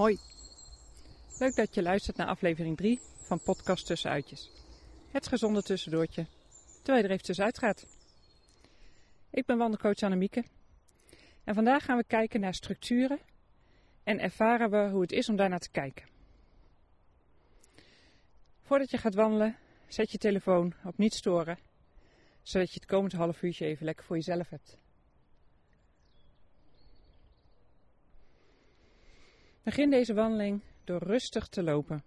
Hoi. Leuk dat je luistert naar aflevering 3 van Podcast Tussenuitjes. Het gezonde tussendoortje, terwijl je er even tussenuit gaat. Ik ben wandelcoach Annemieke. En vandaag gaan we kijken naar structuren en ervaren we hoe het is om daarnaar te kijken. Voordat je gaat wandelen, zet je telefoon op niet storen, zodat je het komend half uurtje even lekker voor jezelf hebt. Begin deze wandeling door rustig te lopen.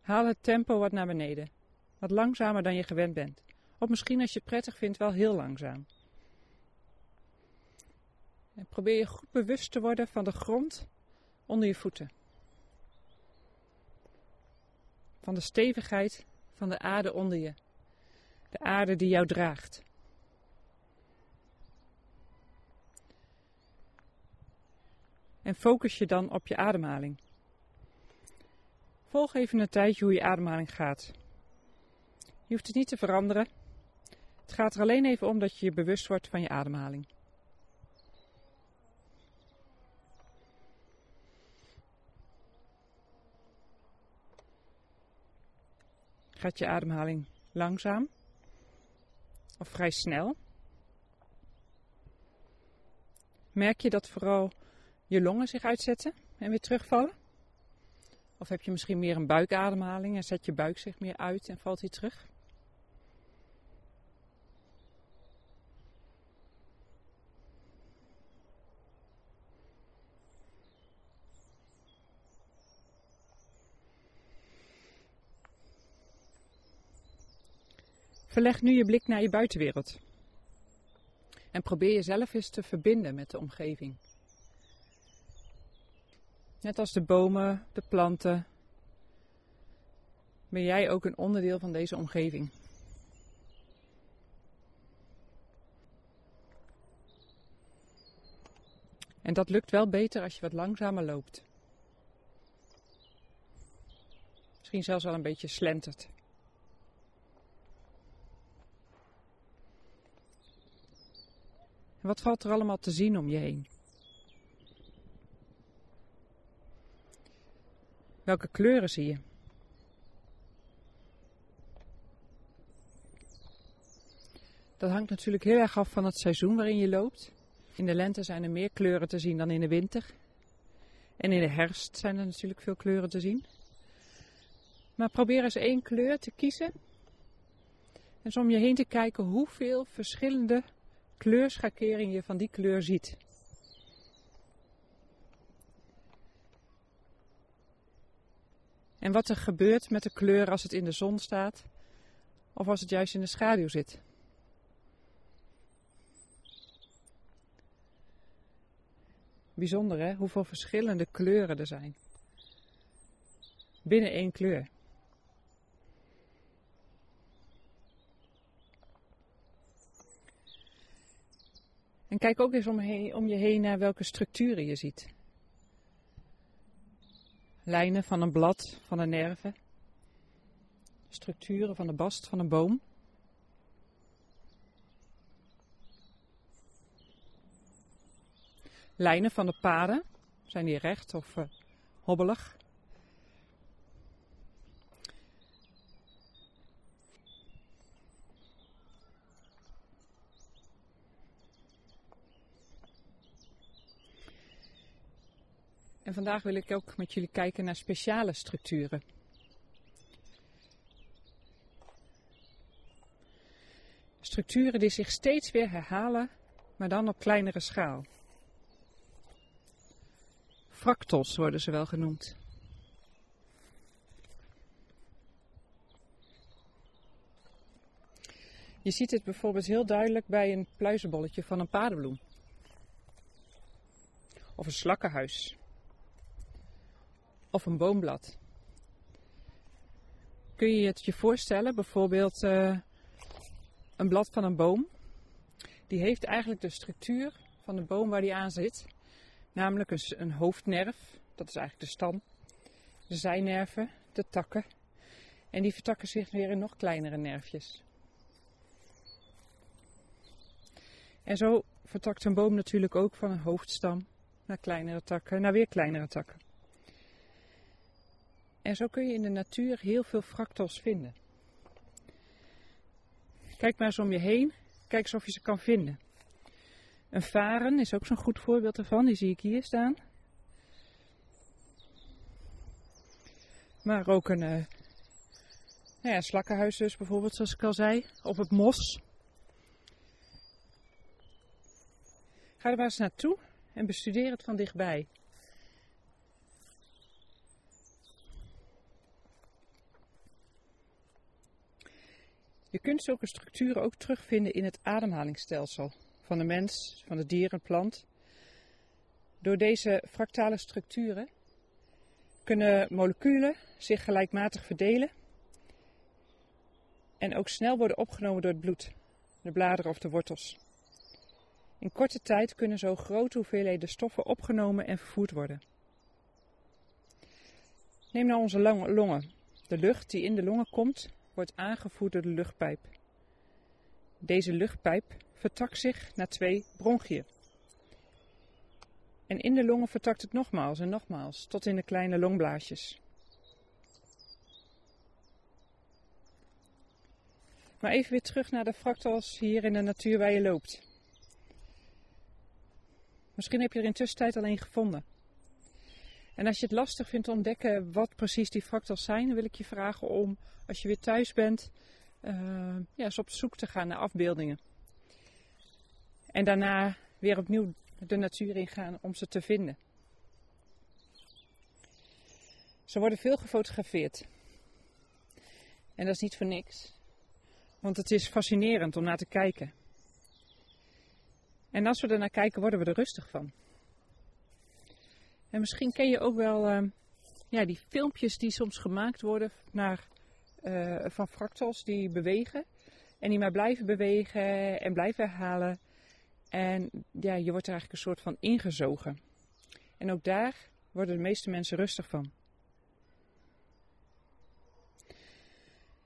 Haal het tempo wat naar beneden, wat langzamer dan je gewend bent. Of misschien als je het prettig vindt, wel heel langzaam. En probeer je goed bewust te worden van de grond onder je voeten. Van de stevigheid van de aarde onder je. De aarde die jou draagt. En focus je dan op je ademhaling. Volg even een tijdje hoe je ademhaling gaat. Je hoeft het niet te veranderen. Het gaat er alleen even om dat je je bewust wordt van je ademhaling. Gaat je ademhaling langzaam of vrij snel? Merk je dat vooral je longen zich uitzetten en weer terugvallen? Of heb je misschien meer een buikademhaling en zet je buik zich meer uit en valt hij terug? Verleg nu je blik naar je buitenwereld. En probeer jezelf eens te verbinden met de omgeving. Net als de bomen, de planten, ben jij ook een onderdeel van deze omgeving. En dat lukt wel beter als je wat langzamer loopt. Misschien zelfs wel een beetje slentert. En wat valt er allemaal te zien om je heen? Welke kleuren zie je? Dat hangt natuurlijk heel erg af van het seizoen waarin je loopt. In de lente zijn er meer kleuren te zien dan in de winter. En in de herfst zijn er natuurlijk veel kleuren te zien. Maar probeer eens één kleur te kiezen. En om je heen te kijken hoeveel verschillende kleurschakering je van die kleur ziet. En wat er gebeurt met de kleur als het in de zon staat of als het juist in de schaduw zit. Bijzonder hè, hoeveel verschillende kleuren er zijn. Binnen één kleur. En kijk ook eens om, om je heen naar welke structuren je ziet. Lijnen van een blad, van een nerve. Structuren van de bast van een boom. Lijnen van de paden. Zijn die recht of uh, hobbelig? En vandaag wil ik ook met jullie kijken naar speciale structuren. Structuren die zich steeds weer herhalen, maar dan op kleinere schaal. Fractals worden ze wel genoemd. Je ziet het bijvoorbeeld heel duidelijk bij een pluizenbolletje van een paardenbloem. Of een slakkenhuis of een boomblad. Kun je het je voorstellen, bijvoorbeeld uh, een blad van een boom? Die heeft eigenlijk de structuur van de boom waar die aan zit. Namelijk een, een hoofdnerf, dat is eigenlijk de stam. De zijnerven, de takken. En die vertakken zich weer in nog kleinere nerfjes. En zo vertakt een boom natuurlijk ook van een hoofdstam naar kleinere takken, naar weer kleinere takken. En zo kun je in de natuur heel veel fractals vinden. Kijk maar eens om je heen, kijk eens of je ze kan vinden. Een varen is ook zo'n goed voorbeeld ervan, die zie ik hier staan. Maar ook een uh, nou ja, slakkenhuis dus bijvoorbeeld, zoals ik al zei. Op het mos. Ga er maar eens naartoe en bestudeer het van dichtbij. Je kunt zulke structuren ook terugvinden in het ademhalingsstelsel van de mens, van de dier en plant. Door deze fractale structuren kunnen moleculen zich gelijkmatig verdelen en ook snel worden opgenomen door het bloed, de bladeren of de wortels. In korte tijd kunnen zo grote hoeveelheden stoffen opgenomen en vervoerd worden. Neem nou onze longen. De lucht die in de longen komt, wordt aangevoerd door de luchtpijp. Deze luchtpijp vertakt zich naar twee bronchiën. En in de longen vertakt het nogmaals en nogmaals, tot in de kleine longblaasjes. Maar even weer terug naar de fractals hier in de natuur waar je loopt. Misschien heb je er intussen tijd alleen gevonden. En als je het lastig vindt te ontdekken wat precies die fractals zijn, dan wil ik je vragen om, als je weer thuis bent, uh, ja, eens op zoek te gaan naar afbeeldingen. En daarna weer opnieuw de natuur ingaan om ze te vinden. Ze worden veel gefotografeerd. En dat is niet voor niks. Want het is fascinerend om naar te kijken. En als we er naar kijken, worden we er rustig van. En misschien ken je ook wel uh, ja, die filmpjes die soms gemaakt worden naar, uh, van fractals die bewegen. En die maar blijven bewegen en blijven herhalen. En ja, je wordt er eigenlijk een soort van ingezogen. En ook daar worden de meeste mensen rustig van.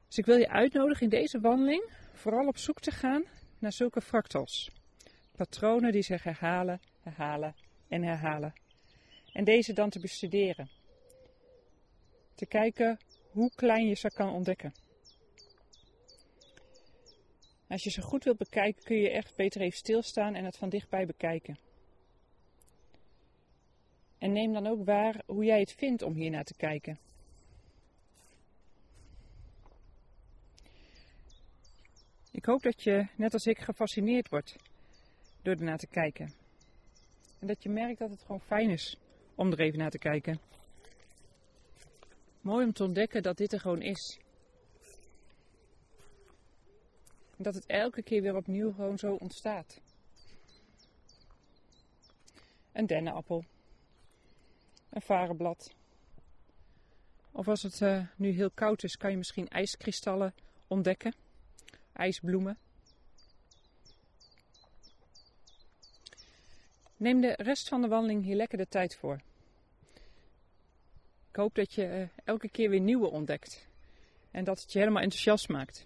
Dus ik wil je uitnodigen in deze wandeling vooral op zoek te gaan naar zulke fractals. Patronen die zich herhalen, herhalen en herhalen. En deze dan te bestuderen. Te kijken hoe klein je ze kan ontdekken. Als je ze goed wilt bekijken, kun je echt beter even stilstaan en het van dichtbij bekijken. En neem dan ook waar hoe jij het vindt om hier naar te kijken. Ik hoop dat je, net als ik, gefascineerd wordt door ernaar te kijken. En dat je merkt dat het gewoon fijn is om er even naar te kijken. Mooi om te ontdekken dat dit er gewoon is. Dat het elke keer weer opnieuw gewoon zo ontstaat. Een dennenappel. Een varenblad. Of als het uh, nu heel koud is, kan je misschien ijskristallen ontdekken. IJsbloemen. Neem de rest van de wandeling hier lekker de tijd voor. Ik hoop dat je uh, elke keer weer nieuwe ontdekt. En dat het je helemaal enthousiast maakt.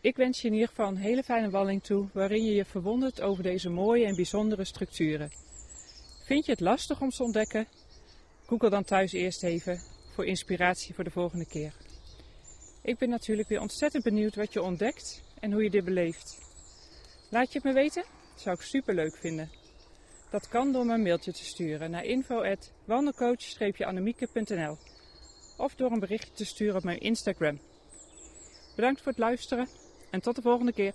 Ik wens je in ieder geval een hele fijne wandeling toe, waarin je je verwondert over deze mooie en bijzondere structuren. Vind je het lastig om te ontdekken? Google dan thuis eerst even voor inspiratie voor de volgende keer. Ik ben natuurlijk weer ontzettend benieuwd wat je ontdekt en hoe je dit beleeft. Laat je het me weten? Dat zou ik super leuk vinden. Dat kan door me een mailtje te sturen naar info@wandelcoach-annemieke.nl of door een berichtje te sturen op mijn Instagram. Bedankt voor het luisteren en tot de volgende keer.